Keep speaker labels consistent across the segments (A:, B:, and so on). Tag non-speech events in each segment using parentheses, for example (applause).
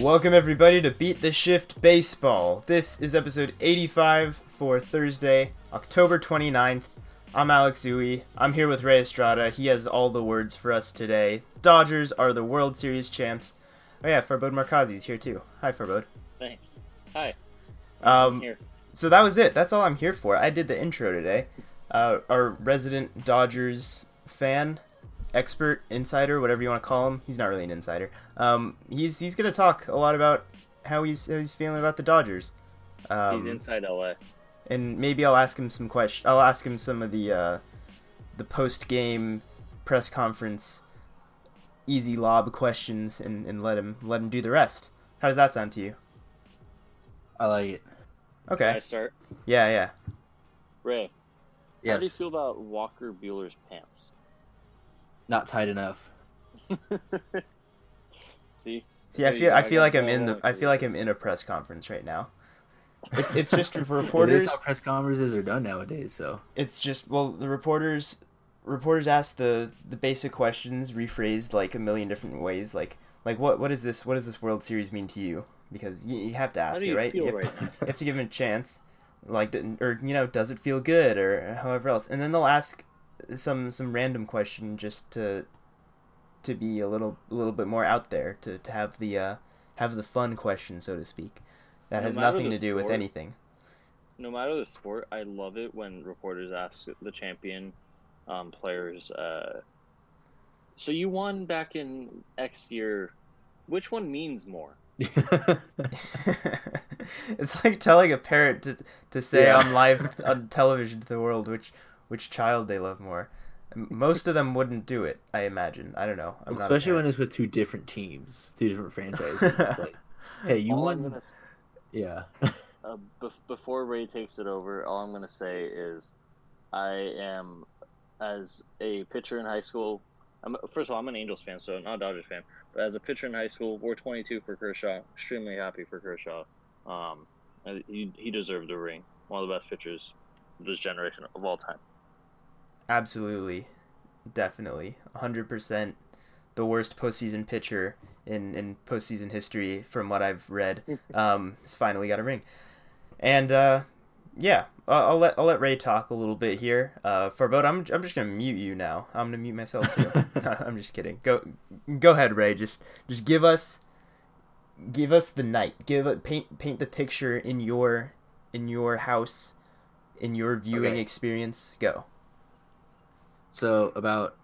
A: Welcome everybody to Beat the Shift Baseball. This is episode 85 for Thursday, October 29th. I'm Alex Uwe. I'm here with Ray Estrada. He has all the words for us today. Dodgers are the World Series champs. Oh yeah, Farbode Markazi's here too. Hi Farbode.
B: Thanks. Hi.
A: Um,
B: Here.
A: so that was it. That's all I'm here for. I did the intro today. Uh, our resident Dodgers fan, expert, insider, whatever you want to call him. He's not really an insider. Um, he's he's gonna talk a lot about how he's how he's feeling about the Dodgers. Um,
B: He's inside LA.
A: and maybe I'll ask him some questions. I'll ask him some of the uh, the post game press conference easy lob questions and, and let him let him do the rest. How does that sound to you?
C: I like it.
B: Can
A: Okay.
B: I start?
A: Yeah, yeah.
B: Ray, Yes. how do you feel about Walker Buehler's pants?
C: Not tight enough. (laughs)
B: See?
A: See, I
B: There you
A: feel I
B: I
A: feel like I'm in the I feel like I'm in a press conference right now. It's it's just (laughs)
C: It is
A: reporters.
C: how press conferences are done nowadays. So
A: It's just well, the reporters reporters ask the the basic questions rephrased like a million different ways. Like like what what is this? What does this World Series mean to you? Because you, you have to ask it, right?
B: feel
A: have,
B: right (laughs)
A: you have to give him a chance. Like or you know, does it feel good or however else? And then they'll ask some some random question just to to be a little a little bit more out there to to have the uh have the fun question so to speak. That
B: No
A: has nothing
B: the
A: to do with anything.
B: No matter the sport, I love it when reporters ask the champion um, players, uh, so you won back in X year. Which one means more? (laughs) (laughs)
A: it's like telling a parent to, to say
C: Yeah.
A: on live (laughs) on television to the world which which child they love more. Most of them wouldn't do it, I imagine. I don't know. I'm not
C: especially when it's with two different teams, two different franchises. It's (laughs) like, hey, you
B: all
C: won.
B: gonna,
C: Yeah. (laughs)
B: uh, bef- before Ray takes it over, all I'm gonna say is, I am, as a pitcher in high school. I'm, first of all, I'm an Angels fan, so not a Dodgers fan. But as a pitcher in high school, we're 22 for Kershaw. Extremely happy for Kershaw. Um, he he deserved a ring. One of the best pitchers this generation of all time.
A: Absolutely, definitely, hundred percent, the worst postseason pitcher in in postseason history, from what I've read. (laughs) Um, has finally got a ring, and uh, yeah, I'll, I'll let I'll let Ray talk a little bit here. Uh, Farbode I'm I'm just gonna mute you now. I'm gonna mute myself too. (laughs) (laughs) I'm just kidding. Go go ahead, Ray. Just just give us give us the night. Give paint paint the picture in your in your house, in your viewing
C: Okay.
A: experience. Go.
C: So about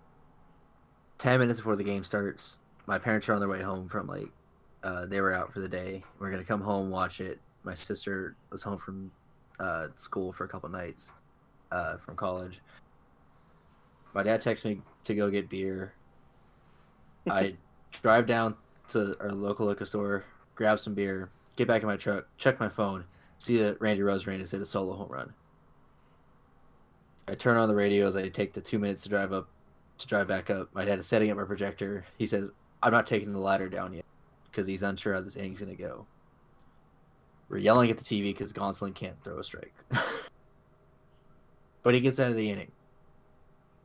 C: ten minutes before the game starts, my parents are on their way home from like uh, they were out for the day. We're gonna come home watch it. My sister was home from uh, school for a couple nights uh, from college. My dad texts me to go get beer. I (laughs) drive down to our local liquor store, grab some beer, get back in my truck, check my phone, see that Randy Arozarena hit a solo home run. I turn on the radio as I take the two minutes to drive up, to drive back up. My dad is setting up my projector. He says, "I'm not taking the ladder down yet," because he's unsure how this inning's gonna go. We're yelling at the TV because Gonsolin can't throw a strike, (laughs) but he gets out of the inning.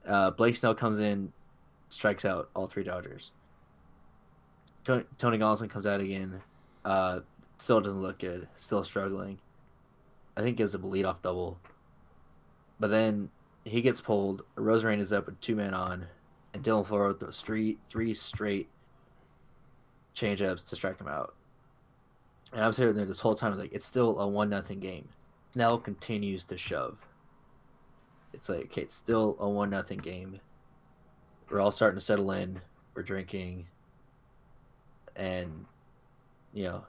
C: Uh, Blake Snell comes in, strikes out all three Dodgers. Tony Gonsolin comes out again. Uh, still doesn't look good. Still struggling. I think gives a leadoff double. But then he gets pulled. Arozarena is up with two men on, and Dylan Floro throws three three straight change ups to strike him out. And I'm sitting there this whole time like it's still a one nothing game. Snell continues to shove. It's like okay, it's still a one nothing game. We're all starting to settle in. We're drinking, and you know,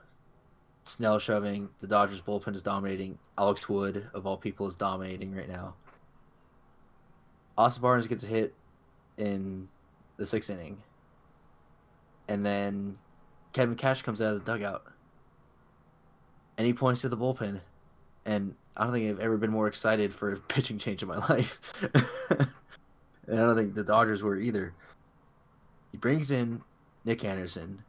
C: Snell shoving. The Dodgers bullpen is dominating. Alex Wood, of all people, is dominating right now. Austin Barnes gets a hit in the sixth inning. And then Kevin Cash comes out of the dugout. And he points to the bullpen. And I don't think I've ever been more excited for a (laughs) pitching change in my life. (laughs) and I don't think the Dodgers were either. He brings in Nick Anderson,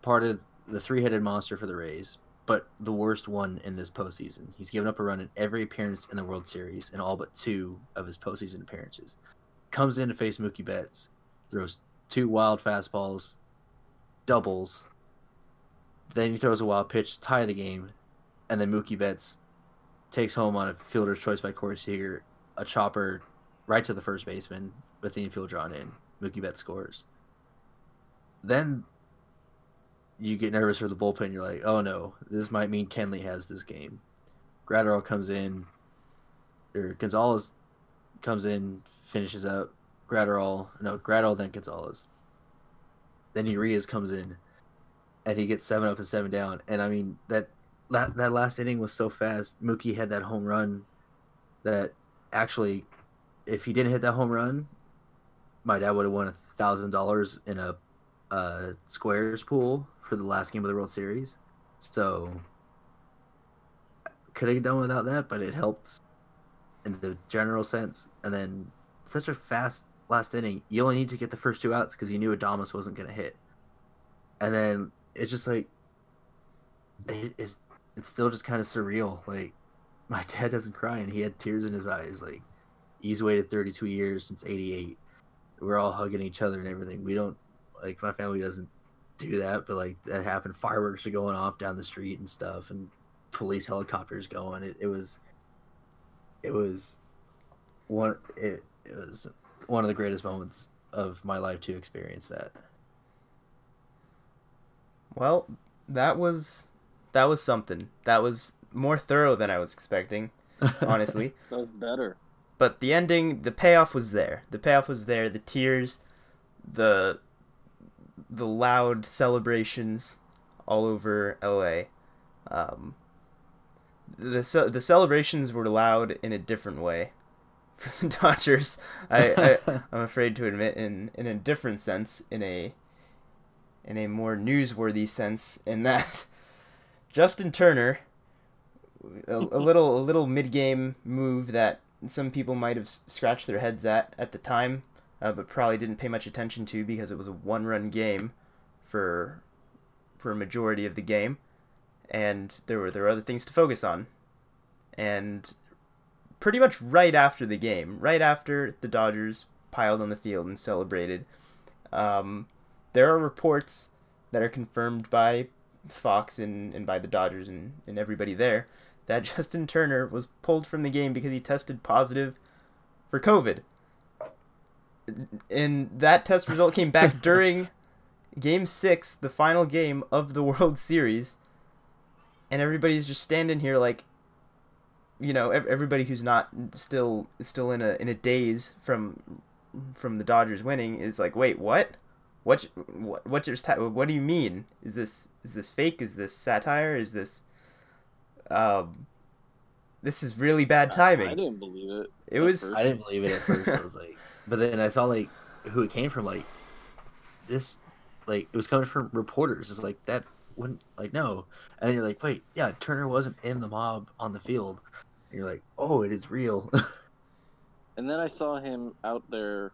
C: part of the three headed monster for the Rays, but the worst one in this postseason. He's given up a run in every appearance in the World Series in all but two of his postseason appearances. Comes in to face Mookie Betts, throws two wild fastballs, doubles, then he throws a wild pitch to tie the game, and then Mookie Betts takes home on a fielder's choice by Corey Seager, a chopper right to the first baseman with the infield drawn in. Mookie Betts scores. Then you get nervous for the bullpen. You're like, oh no, this might mean Kenley has this game. Graterol comes in, or Gonzalez comes in, finishes up. Graterol, no, Graterol then Gonzalez. Then Urias comes in, and he gets seven up and seven down. And I mean that that that last inning was so fast. Mookie had that home run that actually, if he didn't hit that home run, my dad would have won a thousand dollars in a uh, squares pool for the last game of the World Series. So could have done without that, but it helped in the general sense. And then such a fast last inning, you only need to get the first two outs because you knew Adames wasn't going to hit. And then it's just like it is. It's still just kind of surreal. Like (laughs) my dad doesn't cry, and he had tears in his eyes. Like he's waited 32 years since '88. We're all hugging each other and everything. We don't like my family doesn't do that, but like that happened. Fireworks are going off down the street and stuff, and police helicopters going. It, it was, it was one. It, it was one of the greatest moments of my life to experience that.
A: Well, that was that was something. That was more thorough than I was expecting, (laughs) honestly.
B: that was better.
A: But the ending, the payoff was there. The payoff was there. The tears, the the loud celebrations all over LA. Um, the the celebrations were loud in a different way (laughs) for the Dodgers. I, I (laughs) am afraid to admit in in a different sense, in a in a more newsworthy sense, in that (laughs) Justin Turner, a, a little a little mid game move that some people might have scratched their heads at at the time, uh, but probably didn't pay much attention to because it was a one run game for for a majority of the game, and there were there were other things to focus on, and pretty much right after the game, right after the Dodgers piled on the field and celebrated, um, there are reports that are confirmed by Fox and, and by the Dodgers and, and everybody there that (laughs) Justin Turner was pulled from the game because he tested positive for COVID. And that test result came back (laughs) during game six, the final game of the World Series. And everybody's just standing here like, you know, everybody who's not still still in a in a daze from from the Dodgers winning is like, wait, what? What what what just what do you mean? Is this is this fake? Is this satire? Is this um this is really bad timing.
B: I, I didn't believe it.
A: It was
C: first. I didn't believe it at first. I was like (laughs) but then I saw like who it came from like this like it was coming from reporters. It's like that wouldn't like no. And then you're like, wait, yeah, Turner wasn't in the mob on the field. And you're like, oh, it is real. (laughs)
B: and then I saw him out there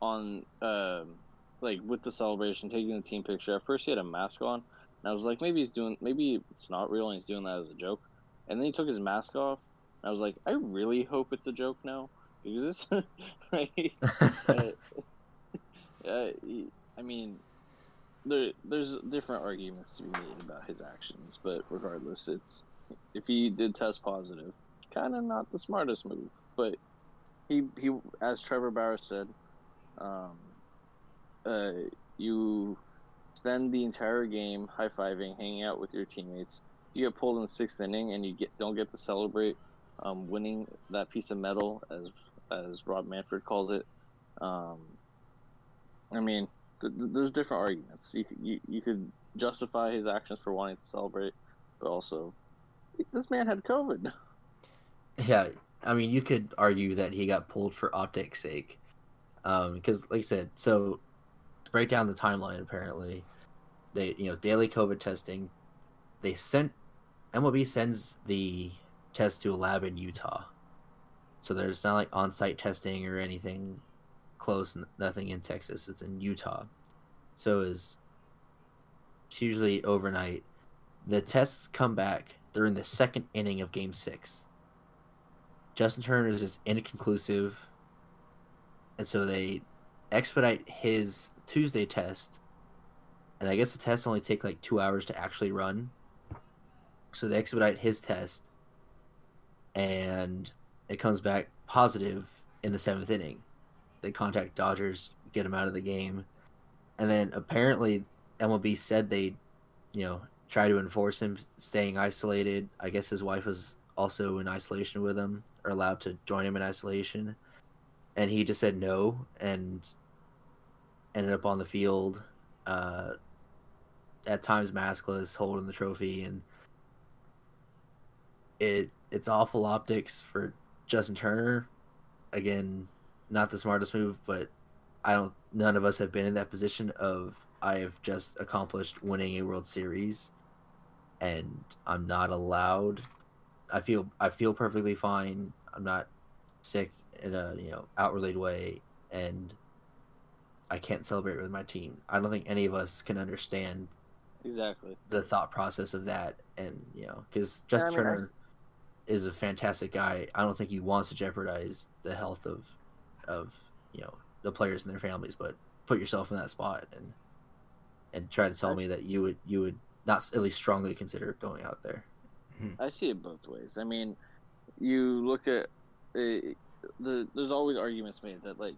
B: on um like with the celebration, taking the team picture. At first, he had a mask on, and I was like, maybe he's doing, maybe it's not real, and he's doing that as a joke. And then he took his mask off, and I was like, I really hope it's a joke now this, (laughs) right? (laughs) uh, uh, I mean, there there's different arguments to be made about his actions, but regardless, it's if he did test positive, kind of not the smartest move. But he he, as Trevor Bauer said, um, uh, you spend the entire game high fiving, hanging out with your teammates. You get pulled in the sixth inning, and you get don't get to celebrate um, winning that piece of metal, as as Rob Manfred calls it. Um, I mean, th- there's different arguments. You, you you could justify his actions for wanting to celebrate, but also this man had COVID. (laughs)
C: Yeah, I mean, you could argue that he got pulled for optics' sake, because, um, like I said, so break down the timeline, apparently, they you know daily COVID testing, they sent MLB sends the test to a lab in Utah, so there's not like on-site testing or anything close, nothing in Texas. It's in Utah. So is it's usually overnight. The tests come back during the second inning of Game Six. Justin Turner is just inconclusive, and so they expedite his Tuesday test and I guess the tests only take like two hours to actually run. So they expedite his test, and it comes back positive in the seventh inning. They contact Dodgers, get him out of the game, and then apparently MLB said they, you know, try to enforce him staying isolated. I guess his wife was also in isolation with him, or allowed to join him in isolation, and he just said no and ended up on the field. Uh, at times maskless, holding the trophy, and it it's awful optics for Justin Turner. Again, not the smartest move, but I don't. None of us have been in that position of I have just accomplished winning a World Series, and I'm not allowed. I feel I feel perfectly fine. I'm not sick in a you know outwardly way, and I can't celebrate with my team. I don't think any of us can understand
B: Exactly.
C: the thought process of that, and you know, because Justin
B: I mean,
C: Turner
B: s-
C: is a fantastic guy. I don't think he wants to jeopardize the health of of you know the players and their families, but put yourself in that spot and and try to tell
B: I
C: me
B: s-
C: that you would you would not at least strongly consider going out there.
B: I see it both ways. I mean, you look at uh, the. There's always arguments made that like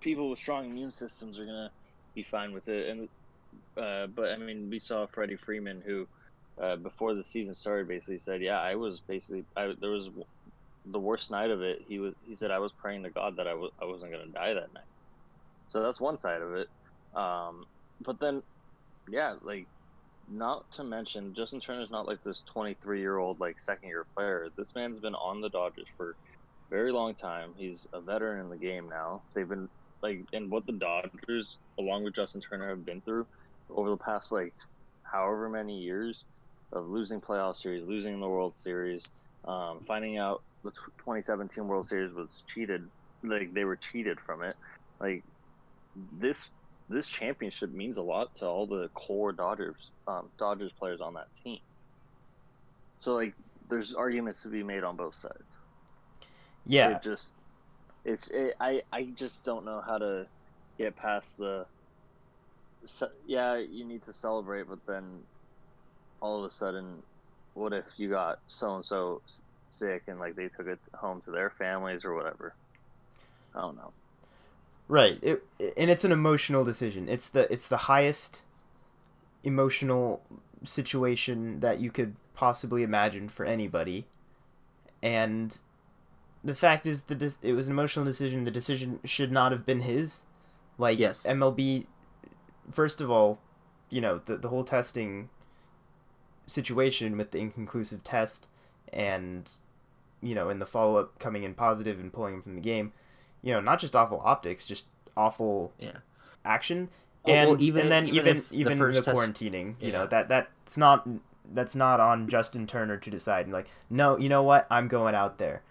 B: people with strong immune systems are gonna be fine with it, and uh, but I mean, we saw Freddie Freeman who. Uh, before the season started, basically said, "Yeah, I was basically I there was the worst night of it. He was he said I was praying to God that I was I wasn't gonna die that night. So that's one side of it. Um, but then, yeah, like not to mention Justin Turner's not like this 23 year old like second year player. This man's been on the Dodgers for very long time. He's a veteran in the game now. They've been like and what the Dodgers along with Justin Turner have been through over the past like however many years of losing playoff series, losing the World Series, um, finding out the 2017 World Series was cheated, like they were cheated from it. Like this this championship means a lot to all the core Dodgers um, Dodgers players on that team. So like, there's arguments to be made on both sides.
A: Yeah,
B: It just, it's it, I I just don't know how to get past the. ce- Yeah, you need to celebrate, but then all of a sudden, what if you got so and so sick and like they took it home to their families or whatever? I don't know.
A: Right. It, and it's an emotional decision. It's the it's the highest emotional situation that you could possibly imagine for anybody. And the fact is the dis- it was an emotional decision. The decision should not have been his. Like
C: Yes.
A: MLB first of all, you know, the the whole testing situation with the inconclusive test and you know, in the follow-up coming in positive and pulling him from the game you know, not just awful optics, just awful
C: Yeah.
A: action, and
C: well, even-
A: and then
C: even
A: even
C: the
A: even the,
C: first test-
A: quarantining. You know that that's not that's not on Justin Turner to decide. Like, no, you know what? I'm going out there.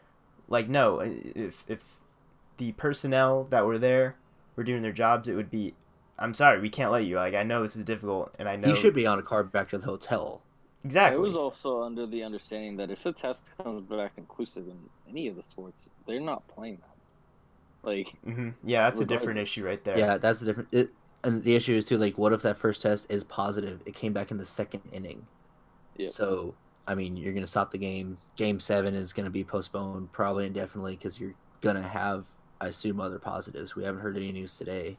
A: Like, no, if if the personnel that were there were doing their jobs, it would be. I'm sorry, we can't let you. Like, I know this is difficult, and I know
C: you should be on a car back to the hotel.
A: Exactly.
B: I was also under the understanding that if the test comes back conclusive in any of the sports, they're not playing that. Like,
A: hmm Yeah, that's a different
B: regardless.
A: issue right there.
C: Yeah, that's a different. It, and the issue is too, like, what if that first test is positive? It came back in the second inning.
B: Yeah.
C: So, I mean, you're going to stop the game. Game seven is going to be postponed probably indefinitely because you're going to have, I assume, other positives. We haven't heard any news today,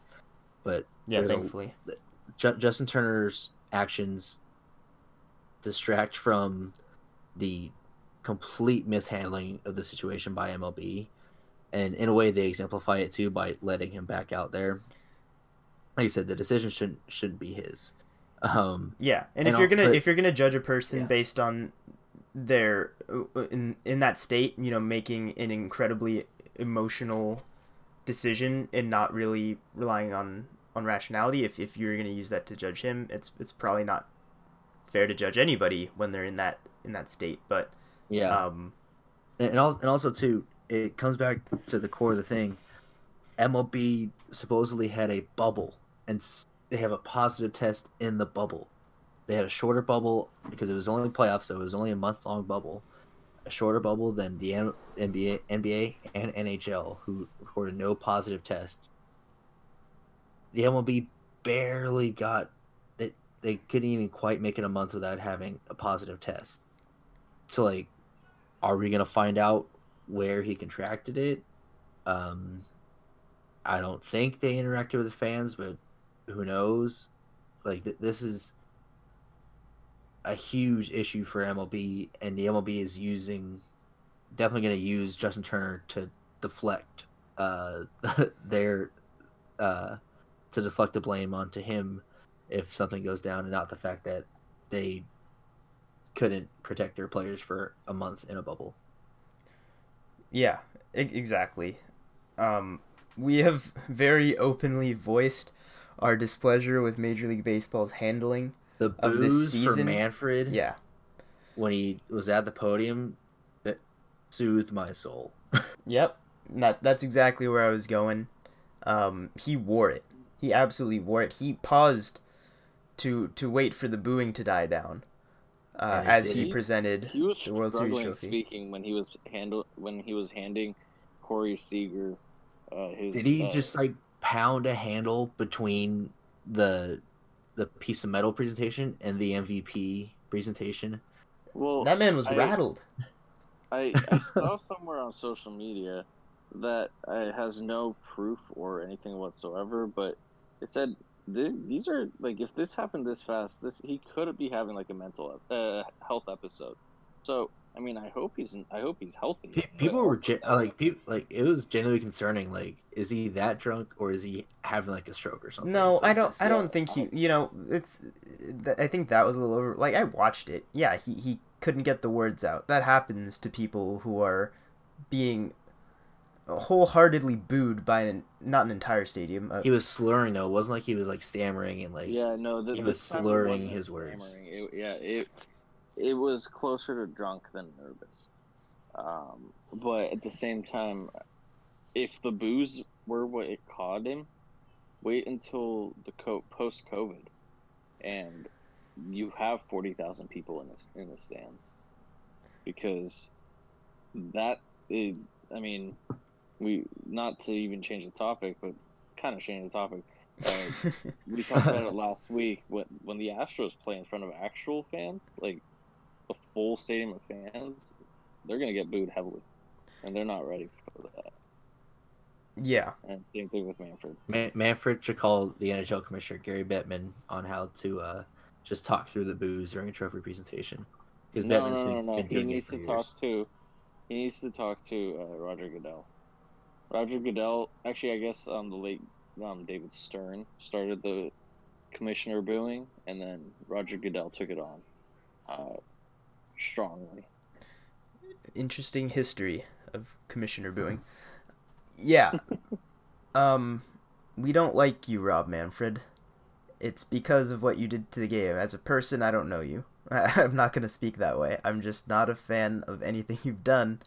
C: but
A: yeah.
C: there's a-
A: Thankfully,
C: Ju- Justin Turner's actions distract from the complete mishandling of the situation by MLB, and in a way they exemplify it too by letting him back out there. Like I said, the decision shouldn't shouldn't be his. Um,
A: Yeah, and,
C: And
A: if you're gonna
C: put-
A: if you're gonna judge a person
C: Yeah.
A: based on their uh, in in that state, you know, making an incredibly emotional decision and not really relying on on rationality, if if you're gonna use that to judge him, it's it's probably not fair to judge anybody when they're in that in that state. But
C: yeah,
A: um,
C: and and al- and also too, it comes back to the core of the thing. MLB supposedly had a bubble, and they have a positive test in the bubble. They had a shorter bubble because it was only playoffs, so it was only a month long bubble. A shorter bubble than the N- NBA, NBA and NHL, who recorded no positive tests. The MLB barely got. They couldn't even quite make it a month without having a positive test. So like, are we gonna find out where he contracted it? Um, I don't think they interacted with the fans, but who knows? Like th- this is a huge issue for MLB, and the MLB is using definitely going to use Justin Turner to deflect uh, (laughs) their uh, to deflect the blame onto him if something goes down, and not the fact that they couldn't protect their players for a month in a bubble.
A: Yeah, exactly. Um, we have (laughs) very openly voiced our displeasure with Major League Baseball's handling
C: The
A: Of this
C: booze for
A: season?
C: Manfred
A: Yeah,
C: when he was at the podium that soothed my soul. (laughs)
A: Yep, that that's exactly where I was going. Um, he wore it. He absolutely wore it. He paused to to wait for the booing to die down, uh, as
C: did.
A: he presented
B: He was
A: the World Series
B: struggling
A: trophy.
B: speaking when he was handle when he was handing Corey Seager uh, his.
C: Did he
B: uh,
C: just like pound a handle between the the piece of metal presentation and the MVP presentation?
B: Well,
A: That man was
B: I-
A: rattled.
B: I, I (laughs) saw somewhere on social media that uh, has no proof or anything whatsoever, but it said this, these are like if this happened this fast, this he could be having like a mental uh, health episode. So I mean, I hope he's I hope he's healthy.
C: Pe-
B: but
C: people were
B: also,
C: gen-
B: uh,
C: like people like it was genuinely concerning. Like, is he that drunk or is he having like a stroke or something?
A: No,
C: It's
A: I don't. I don't think he. You know, it's. th- I think that was a little over. Like I watched it. Yeah, he he couldn't get the words out. That happens to people who are being wholeheartedly booed by an not an entire stadium. Uh,
C: He was slurring though. It wasn't like he was like stammering and like.
B: yeah, no, th-
C: he
B: this
C: was slurring his words.
B: It, yeah, it it was closer to drunk than nervous. Um, but at the same time, if the boos were what it caught him, wait until the co- post COVID, and you have forty thousand people in the in the stands, because that is, I mean, we not to even change the topic, but kind of change the topic. Uh, (laughs) we talked about it last week when when the Astros play in front of actual fans, like a full stadium of fans, they're gonna get booed heavily, and they're not ready for that.
A: yeah,
B: And same thing with Manfred.
C: Man- Manfred should call the NHL commissioner Gary Bettman on how to uh, just talk through the boos during a trophy presentation. Because
B: No,
C: Bettman's
B: no, no,
C: been,
B: no.
C: been
B: He needs to
C: years.
B: talk to. He needs to talk to uh, Roger Goodell. Roger Goodell, actually, I guess um, the late um, David Stern started the commissioner booing, and then Roger Goodell took it on uh, strongly.
A: interesting history of commissioner booing. Yeah. (laughs) um we don't like you, Rob Manfred. It's because of what you did to the game. As a person, I don't know you. (laughs) I'm not going to speak that way. I'm just not a fan of anything (laughs) you've done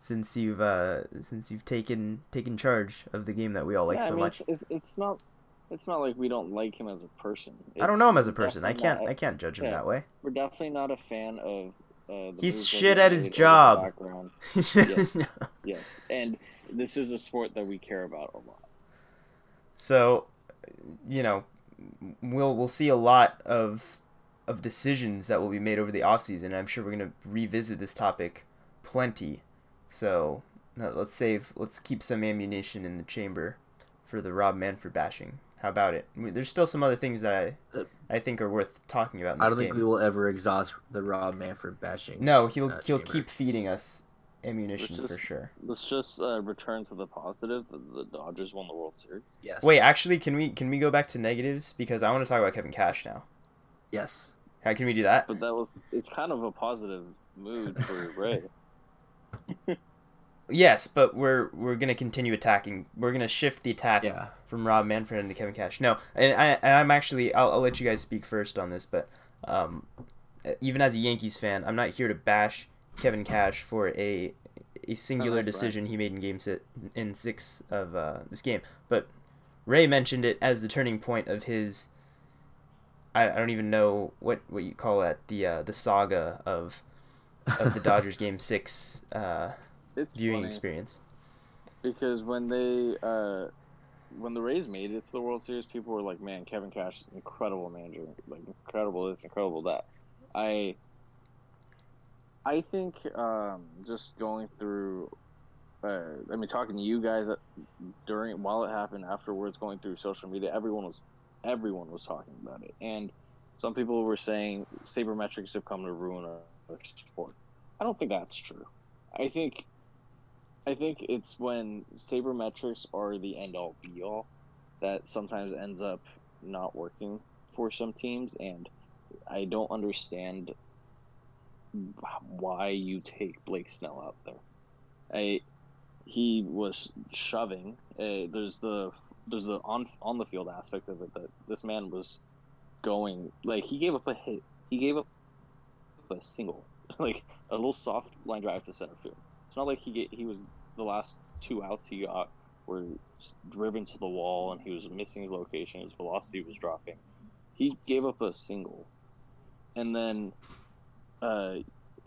A: since you've uh since you've taken taken charge of the game that we all like
B: yeah,
A: so
B: I mean,
A: much.
B: It's, it's, it's not. It's not like we don't like him as a person.
A: I don't know him as a person. I can't
B: not-
A: I can't judge him
B: yeah.
A: that way.
B: We're definitely not a fan of. Uh,
A: He's (laughs) shit at his
B: made over the
A: job.
B: Yes. Yes, and this is a sport that we care about a lot.
A: So, you know, we'll we'll see a lot of of decisions that will be made over the offseason. I'm sure we're going to revisit this topic plenty. So, let's save let's keep some ammunition in the chamber for the Rob Manfred bashing. How about it? I mean, There's still some other things that I
C: Uh,
A: I think are worth talking about in
C: I don't think we will ever exhaust the Rob Manfred bashing.
A: No, he'll
C: uh,
A: he'll
C: chamber.
A: keep feeding us ammunition
B: Which
A: for sure.
B: Let's just uh, return to the positive. The, the Dodgers won the World Series.
C: Yes.
A: Wait, actually, can we can we go back to negatives because I want to talk about Kevin Cash now.
C: Yes.
A: How can we do that?
B: But that was it's kind of a positive mood for Ray. (laughs)
A: Yes, but we're we're gonna continue attacking. We're gonna shift the attack
C: Yeah.
A: from Rob Manfred into Kevin Cash. No, and I and I'm actually I'll, I'll let you guys speak first on this, but um, even as a Yankees fan, I'm not here to bash Kevin Cash for a a singular
B: Oh,
A: decision he made in game sit in six of uh, this game. But Ray mentioned it as the turning point of his. I, I don't even know what, what you call that the uh, the saga of of the Dodgers game six uh, viewing experience.
B: because when they uh, when the Rays made it to the World Series, people were like, "Man, Kevin Cash is an incredible manager, like incredible this, incredible that." I I think um, just going through, uh, I mean, talking to you guys during while it happened, afterwards, going through social media, everyone was everyone was talking about it, and some people were saying sabermetrics have come to ruin our sport. I don't think that's true. I think I think it's when sabermetrics are the end all be all that sometimes ends up not working for some teams and I don't understand why you take Blake Snell out there. I he was shoving. Uh, there's the there's the on on the field aspect of it that this man was going like he gave up a hit. He gave up a single, (laughs) like a little soft line drive to center field. It's not like he get, he was the last two outs he got were driven to the wall and he was missing his location. His velocity was dropping. He gave up a single, and then, uh,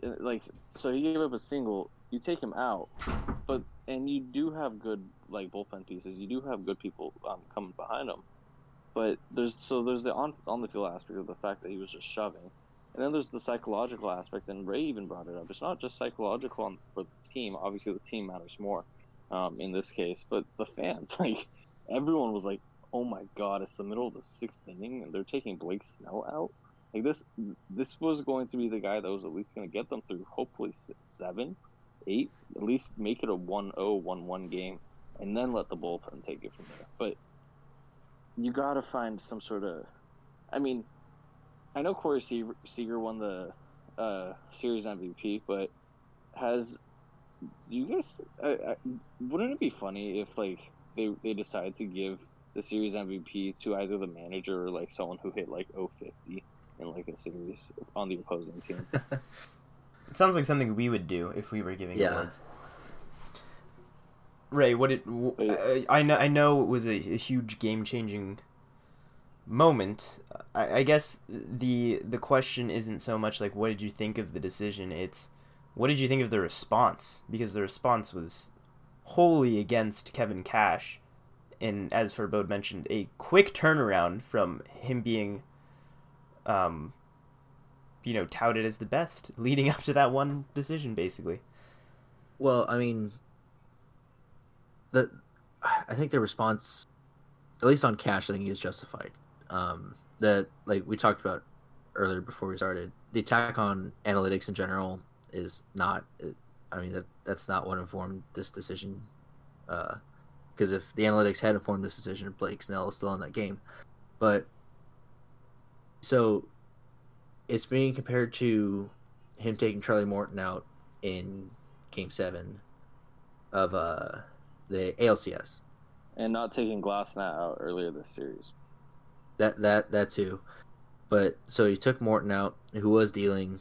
B: like so he gave up a single. You take him out, but and you do have good like bullpen pieces. You do have good people um, coming behind him, but there's so there's the on on the field aspect of the fact that he was just shoving, and then there's the psychological aspect. And Ray even brought it up. It's not just psychological on, for the team. Obviously, the team matters more um, in this case, but the fans (laughs) like everyone was like, "Oh my God, it's the middle of the sixth inning, and they're taking Blake Snell out." Like this, this was going to be the guy that was at least going to get them through hopefully six, seven, eight, at least make it a 1-0, 1-1 game, and then let the bullpen take it from there. But you got to find some sort of, I mean, I know Corey Seager, Seager won the uh, series MVP, but has you guys? I, I, wouldn't it be funny if like they they decide to give the series MVP to either the manager or like someone who hit like 050 in like a series on the opposing team. (laughs)
A: it sounds like something we would do if we were giving
C: Yeah.
A: awards. Ray, what it I, I know I know it was a, a huge game changing moment. I, I guess the the question isn't so much like what did you think of the decision. It's what did you think of the response? Because the response was wholly against Kevin Cash, and as Farbode mentioned, a quick turnaround from him being, um, you know, touted as the best, leading up to that one decision, basically.
C: Well, I mean, the I think the response, at least on Cash, I think he is justified. Um, that like we talked about earlier before we started, the attack on analytics in general is not. I mean that that's not what informed this decision. Because if the analytics had informed this decision, Blake Snell is still in that game. But so it's being compared to him taking Charlie Morton out in Game Seven of uh the ALCS.
B: and not taking Glasnow out earlier this series.
C: That that that too. But so he took Morton out, who was dealing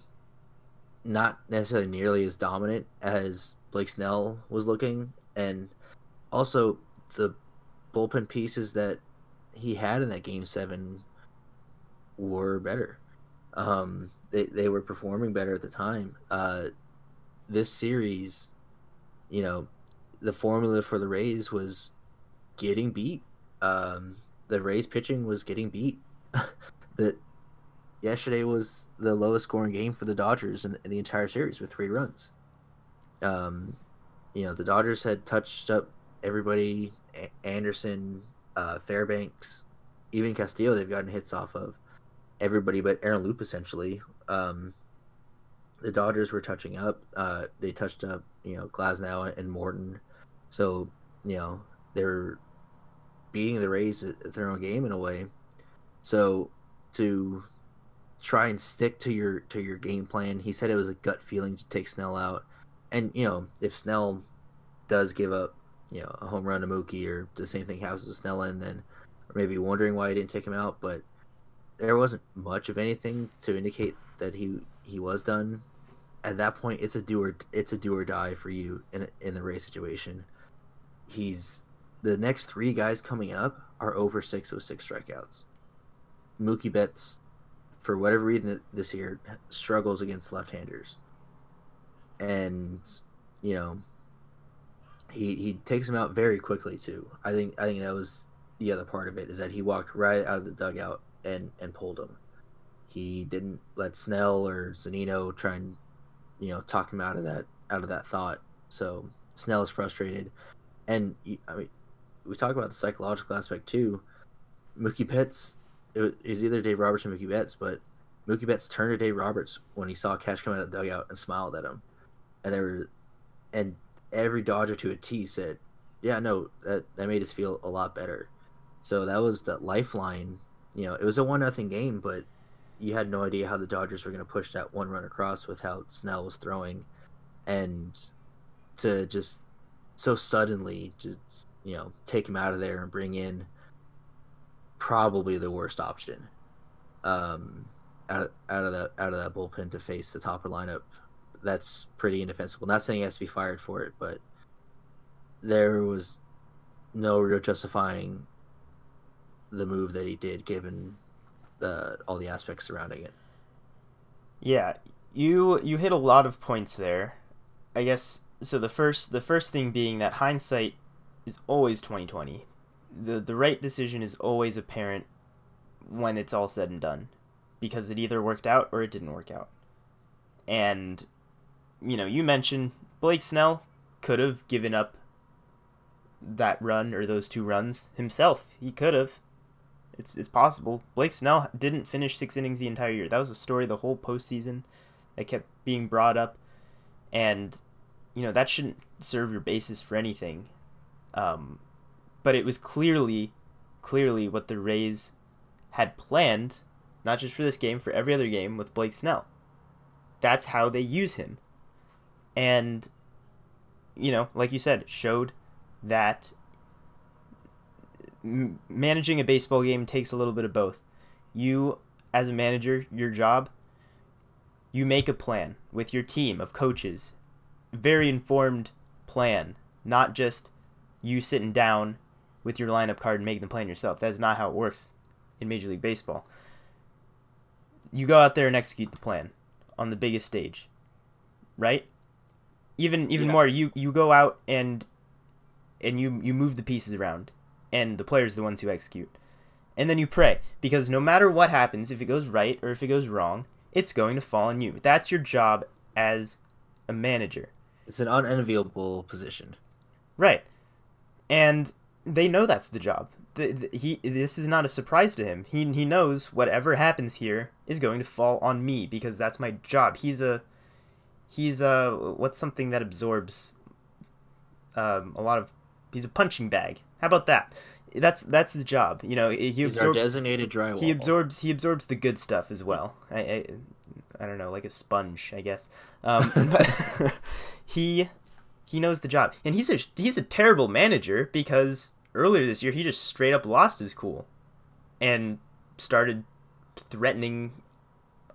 C: not necessarily nearly as dominant as Blake Snell was looking, and also the bullpen pieces that he had in that game seven were better. Um, they they were performing better at the time. Uh, this series, you know, the formula for the Rays was getting beat. Um, the Rays pitching was getting beat. (laughs) that yesterday was the lowest scoring game for the Dodgers in, in the entire series with three runs. Um, you know, the Dodgers had touched up everybody A- Anderson, uh, Fairbanks, even Castillo, they've gotten hits off of everybody but Aaron Loup essentially. Um, the Dodgers were touching up. Uh, they touched up, you know, Glasnow and Morton. So, you know, they're beating the Rays at their own game in a way. So to try and stick to your to your game plan, he said it was a gut feeling to take Snell out. And, you know, if Snell does give up, you know, a home run to Mookie or the same thing happens with Snell and then maybe wondering why he didn't take him out, but there wasn't much of anything to indicate that he he was done. At that point, it's a do or it's a do or die for you in in the race situation. He's the next three guys coming up are over six with six strikeouts. Mookie Betts, for whatever reason this year, struggles against left-handers, and you know he he takes him out very quickly too. I think I think that was the other part of it is that he walked right out of the dugout and and pulled him. He didn't let Snell or Zunino try and you know talk him out of that out of that thought. So Snell is frustrated, and I mean we talk about the psychological aspect too. Mookie Betts, it was either Dave Roberts or Mookie Betts, but Mookie Betts turned to Dave Roberts when he saw Cash come out of the dugout and smiled at him, and there were, and every Dodger to a T said, "Yeah, no, that that made us feel a lot better." So that was the lifeline. You know, it was a one nothing game, but you had no idea how the Dodgers were going to push that one run across with how Snell was throwing, and to just so suddenly just you know take him out of there and bring in probably the worst option um, out of, out of that out of that bullpen to face the topper lineup. That's pretty indefensible. Not saying he has to be fired for it, but there was no real justifying the move that he did, given all the aspects surrounding it.
A: Yeah, you you hit a lot of points there. I guess so. The first the first thing being that hindsight is always twenty twenty. The the right decision is always apparent when it's all said and done, because it either worked out or it didn't work out. And you know, you mentioned Blake Snell could have given up that run or those two runs himself. He could have. It's it's possible. Blake Snell didn't finish six innings the entire year. That was a story the whole postseason that kept being brought up, and you know that shouldn't serve your basis for anything. Um, but it was clearly, clearly what the Rays had planned, not just for this game, for every other game with Blake Snell. That's how they use him, and you know, like you said, showed that managing a baseball game takes a little bit of both. You, as a manager, your job, you make a plan with your team of coaches, very informed plan, not just you sitting down with your lineup card and making the plan yourself. That's not how it works in Major League Baseball. You go out there and execute the plan on the biggest stage, right? Even even yeah. more, you you go out and and you you move the pieces around and the players are the ones who execute. And then you pray because no matter what happens, if it goes right or if it goes wrong, it's going to fall on you. That's your job as a manager.
C: It's an unenviable position.
A: Right. And they know that's the job. The, the, he this is not a surprise to him. He he knows whatever happens here is going to fall on me because that's my job. He's a he's a what's something that absorbs um, a lot of he's a punching bag. How about that? That's that's his job. You know, he
C: He's absorbs, our designated drywall.
A: He absorbs he absorbs the good stuff as well. I I, I don't know, like a sponge, I guess. Um, (laughs) (laughs) he he knows the job, and he's a he's a terrible manager because earlier this year he just straight up lost his cool, and started threatening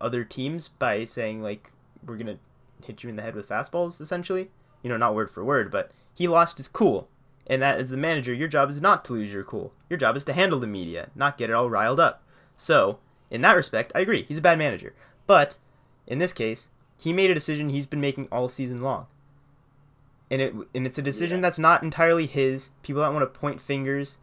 A: other teams by saying like we're gonna hit you in the head with fastballs essentially. You know, not word for word, but he lost his cool and that as the manager, your job is not to lose your cool. Your job is to handle the media, not get it all riled up. So, in that respect, I agree. He's a bad manager. But in this case, he made a decision he's been making all season long. And it and it's a decision yeah. that's not entirely his. People that want to point fingers,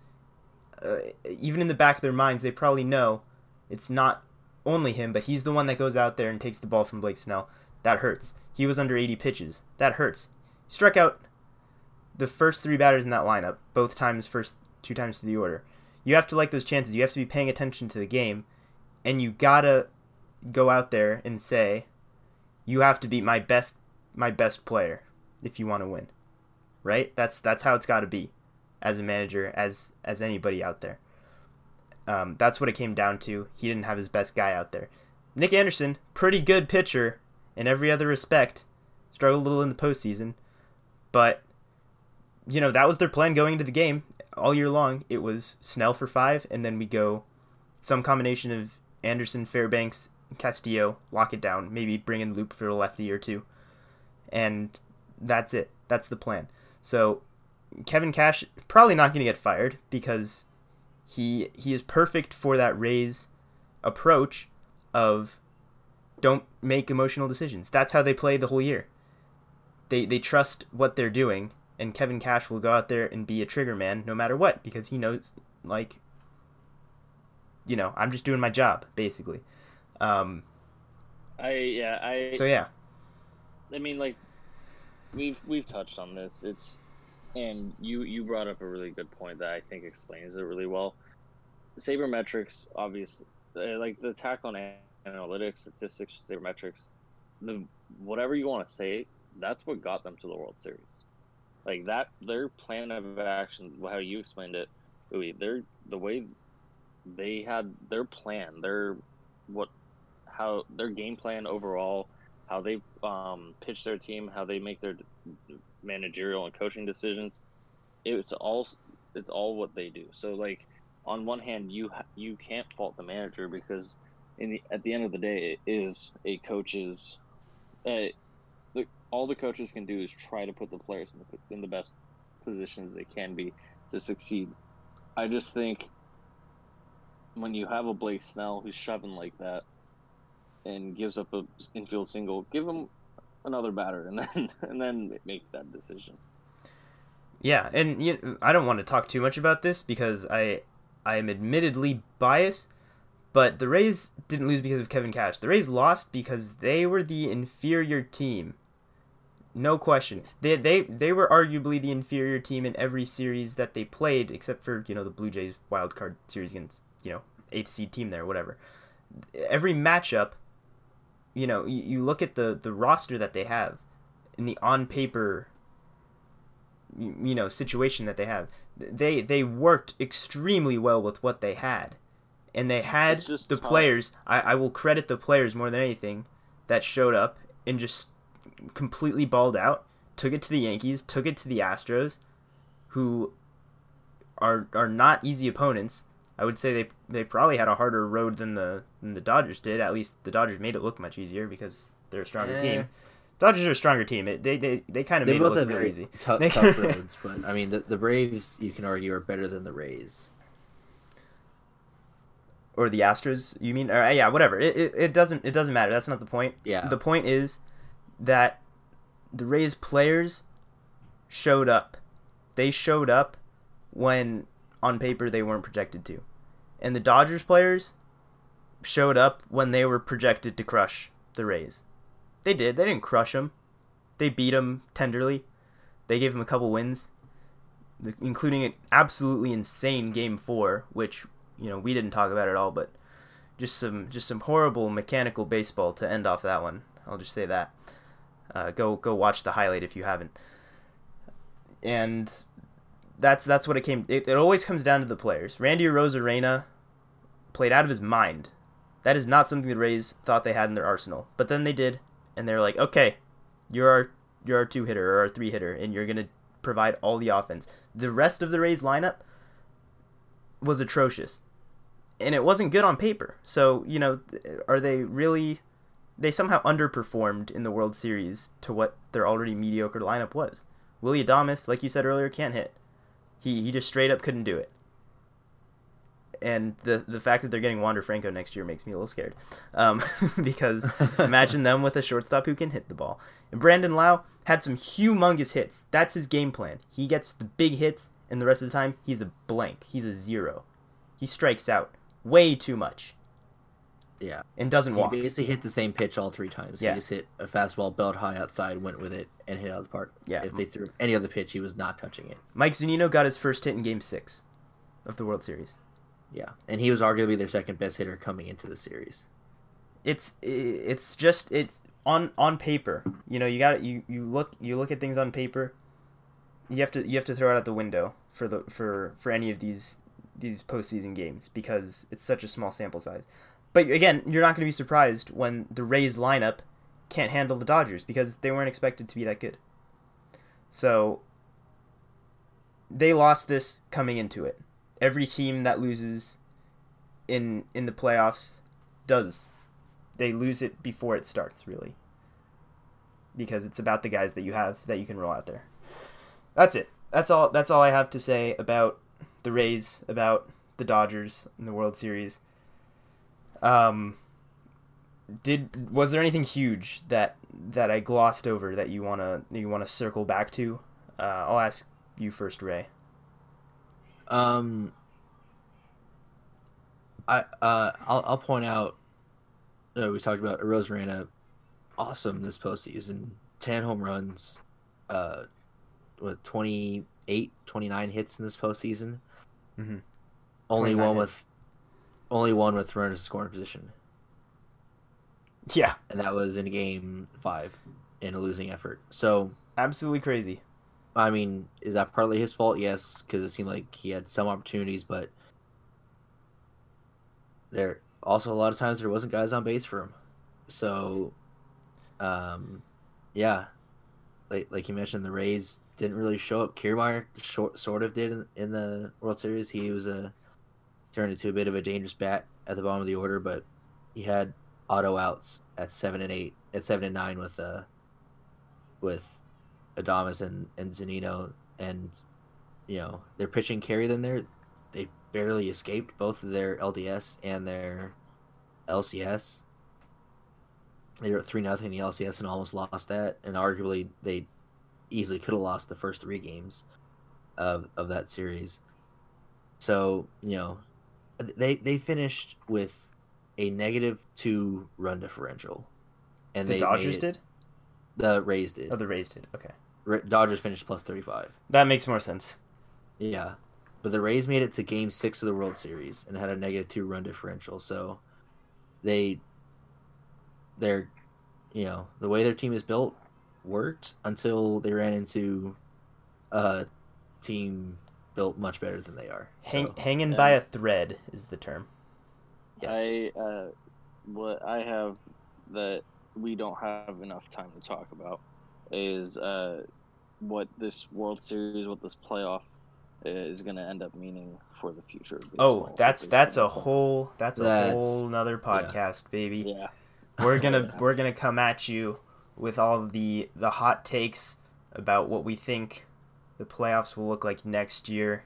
A: uh, even in the back of their minds, they probably know it's not only him, but he's the one that goes out there and takes the ball from Blake Snell. That hurts. He was under 80 pitches. That hurts. He struck out the first three batters in that lineup, both times first two times to the order. You have to like those chances. You have to be paying attention to the game, and you gotta go out there and say, you have to beat my best my best player if you want to win. Right? That's that's how it's got to be as a manager as as anybody out there. Um, that's what it came down to. He didn't have his best guy out there. Nick Anderson, pretty good pitcher in every other respect. Struggled a little in the postseason, but you know, that was their plan going into the game all year long. It was Snell for five, and then we go some combination of Anderson, Fairbanks, Castillo, lock it down, maybe bring in Loup for a lefty or two. And that's it. That's the plan. So Kevin Cash probably not going to get fired because he he is perfect for that Rays approach of don't make emotional decisions. That's how they play the whole year. They they trust what they're doing and Kevin Cash will go out there and be a trigger man no matter what because he knows like you know, I'm just doing my job basically. Um,
B: I yeah I.
A: so yeah,
B: I mean, like we've we've touched on this. It's and you you brought up a really good point that I think explains it really well. Sabermetrics, obviously, uh, like the attack on analytics, statistics, sabermetrics, the whatever you want to say, that's what got them to the World Series. Like that, their plan of action, how you explained it, Louis, their the way they had their plan, their what, how their game plan overall, how they um, pitch their team, how they make their managerial and coaching decisions. It's all it's all what they do. So like on one hand, you you can't fault the manager because in the at the end of the day, it is a coach's. Uh, the, all the coaches can do is try to put the players in the in the best positions they can be to succeed. I just think when you have a Blake Snell who's shoving like that and gives up a infield single, give him another batter and (laughs) then and then make that decision.
A: Yeah, and you know, I don't want to talk too much about this because I I am admittedly biased, but the Rays didn't lose because of Kevin Cash. The Rays lost because they were the inferior team. No question. They they they were arguably the inferior team in every series that they played, except for you know the Blue Jays wild card series against you know eighth seed team there, whatever. Every matchup, you know, you, you look at the the roster that they have, in the on paper you, you know situation that they have they they worked extremely well with what they had and they had the
B: tough.
A: players I, I will credit the players more than anything that showed up and just completely balled out took it to the yankees took it to the astros who are are not easy opponents i would say they they probably had a harder road than the than the dodgers did at least the dodgers made it look much easier because they're a stronger
C: Eh.
A: team dodgers are a stronger team it, they they, they kind of
C: They
A: made it
C: both
A: look
C: have very
A: easy They-
C: tough (laughs) roads, but I mean the the Braves you can argue are better than the Rays.
A: or the Astros. You mean? Or, yeah, whatever. It, it it doesn't it doesn't matter. That's not the point.
C: Yeah.
A: The point is that the Rays players showed up. They showed up when on paper they weren't projected to, and the Dodgers players showed up when they were projected to crush the Rays. They did. They didn't crush them. They beat them tenderly. They gave them a couple wins, including an absolutely insane Game Four, which you know we didn't talk about at all, but just some just some horrible mechanical baseball to end off that one. I'll just say that. Uh, go go watch the highlight if you haven't. And that's that's what it came. It, it always comes down to the players. Randy Arozarena played out of his mind. That is not something the Rays thought they had in their arsenal, but then they did, and they're like, okay, you're our you're our two hitter or our three hitter, and you're gonna provide all the offense. The rest of the Rays lineup was atrocious, and it wasn't good on paper. So you know, are they really? They somehow underperformed in the World Series to what their already mediocre lineup was. Willie Adames, like you said earlier, can't hit. He he just straight up couldn't do it. And the the fact that they're getting Wander Franco next year makes me a little scared, um, (laughs) because imagine them with a shortstop who can hit the ball. And Brandon Lowe had some humongous hits. That's his game plan. He gets the big hits, and the rest of the time he's a blank. He's a zero. He strikes out way too much
C: Yeah.
A: and doesn't work.
C: He
A: walk.
C: basically hit the same pitch all three times.
A: Yeah.
C: He just hit a fastball belt high outside, went with it, and hit out of the park.
A: Yeah.
C: If they threw any other pitch, he was not touching it.
A: Mike Zunino got his first hit in Game Six of the World Series.
C: Yeah. And he was arguably their second best hitter coming into the series.
A: It's it's just it's on on paper. You know, you got you you look you look at things on paper. You have to you have to throw it out the window for the for for any of these these postseason games because it's such a small sample size. But again, you're not going to be surprised when the Rays lineup can't handle the Dodgers because they weren't expected to be that good. So they lost this coming into it. Every team that loses in in the playoffs does. They lose it before it starts, really. Because it's about the guys that you have that you can roll out there. That's it. That's all that's all I have to say about the Rays, about the Dodgers in the World Series. Um did was there anything huge that that I glossed over that you wanna you wanna circle back to? Uh, I'll ask you first, Ray.
C: Um, I uh, I'll I'll point out. Uh, we talked about Arozarena, awesome this postseason. Ten home runs, uh, what 28, 29 hits in this postseason.
A: Mhm.
C: Only one
A: hits.
C: with, only one with runners in scoring position,
A: Yeah,
C: and that was in game five, in a losing effort. So
A: absolutely crazy.
C: I mean, is that partly his fault? Yes, because it seemed like he had some opportunities, but there also a lot of times there wasn't guys on base for him. So, um, yeah, like like you mentioned, the Rays didn't really show up. Kiermaier short, sort of did in, in the World Series. He was a turned into a bit of a dangerous bat at the bottom of the order, but he had auto outs at seven and eight, at seven and nine with uh with Adames and and Zunino, and you know their pitching carried them there. They barely escaped both of their LDS and their LCS. They were three nothing in the LCS and almost lost that, and arguably they easily could have lost the first three games of of that series. So you know, they they finished with a negative two run differential, and
A: The
C: they
A: Dodgers
C: it-
A: did.
C: the Rays did.
A: Oh, the Rays did. Okay,
C: Ra- Dodgers finished plus 35.
A: that makes more sense.
C: Yeah. But the Rays made it to game six of the World Series and had a negative two run differential. So they, they're, you know, the way their team is built worked until they ran into a team built much better than they are.
A: Hang,
C: So,
A: hanging
B: Yeah.
A: by a thread is the term.
C: yes.
B: I uh, what I have that we don't have enough time to talk about is uh, what this World Series, what this playoff is going to end up meaning for the future. Of
A: Oh, that's that's a whole that's a whole another podcast, baby.
B: yeah.
A: We're gonna (laughs) we're gonna come at you with all the the hot takes about what we think the playoffs will look like next year,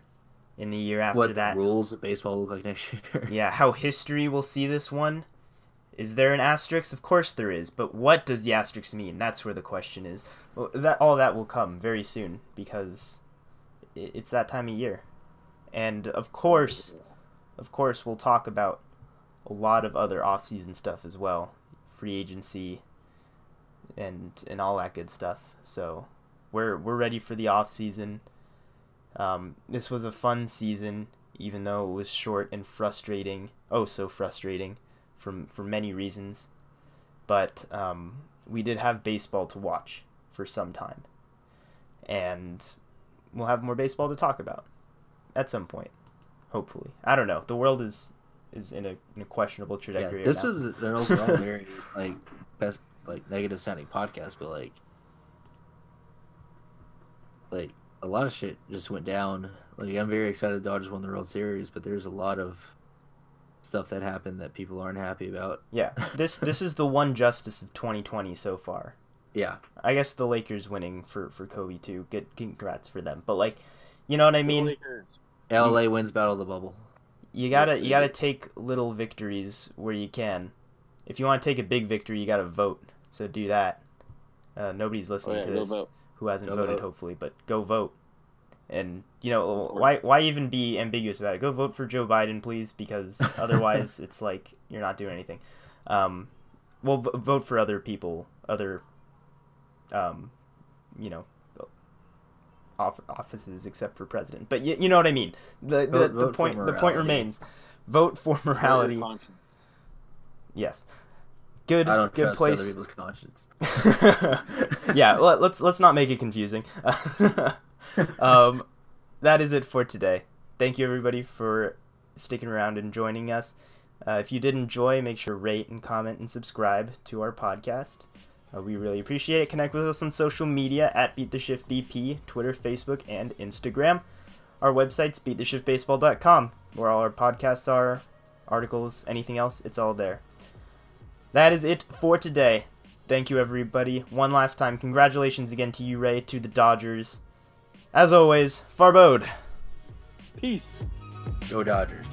A: in the year after
C: what
A: that.
C: the rules of baseball look like next (laughs) year.
A: Yeah, how history will see this one. Is there an asterisk? Of course there is, but what does the asterisk mean? That's where the question is. Well, that all that will come very soon because it's that time of year, and of course, of course, we'll talk about a lot of other off-season stuff as well, free agency, and and all that good stuff. So we're we're ready for the off-season. Um, this was a fun season, even though it was short and frustrating. Oh, so frustrating, from for many reasons. But um, we did have baseball to watch for some time, and we'll have more baseball to talk about at some point, hopefully. I don't know. The world is is in a, in a questionable
C: yeah,
A: trajectory.
C: this
A: right
C: was an (laughs) overall very like best like negative sounding podcast, but like like a lot of shit just went down. Like I'm very excited the Dodgers won the World Series, but there's a lot of stuff that happened that people aren't happy about.
A: yeah. (laughs) This this is the one justice of 2020 so far.
C: Yeah,
A: I guess the Lakers winning for for Kobe too. Good congrats for them. But like, you know what I mean?
B: Lakers.
C: LA wins Battle of the Bubble.
A: You gotta you gotta take little victories where you can. If you want to take a big victory, you gotta vote. So do that. Uh, nobody's
B: Oh,
A: listening
B: yeah,
A: to
B: go
A: this
B: vote.
A: Who hasn't
C: Go
A: voted,
C: vote.
A: hopefully, but go vote. And you know why why even be ambiguous about it? Go vote for Joe Biden, please, because (laughs) otherwise it's like you're not doing anything. Um, well, v- vote for other people, other, um, you know, off- offices except for president. But you, you know what I mean. The the,
C: Vote-
A: the
C: vote for
A: point the point remains. Vote for morality. Yes. Good.
C: I don't
A: good
C: trust other people's conscience. (laughs)
A: yeah, let, let's let's not make it confusing. (laughs) um, that is it for today. Thank you everybody for sticking around and joining us. Uh, if you did enjoy, make sure to rate and comment and subscribe to our podcast. Uh, we really appreciate it. Connect with us on social media at Beat the Shift BP, Twitter, Facebook, and Instagram. Our website's beattheshiftbaseball.com, where all our podcasts are, articles, anything else, it's all there. That is it for today. Thank you, everybody. One last time, congratulations again to you, Ray, to the Dodgers. As always, Farbode.
B: Peace.
C: Go Dodgers.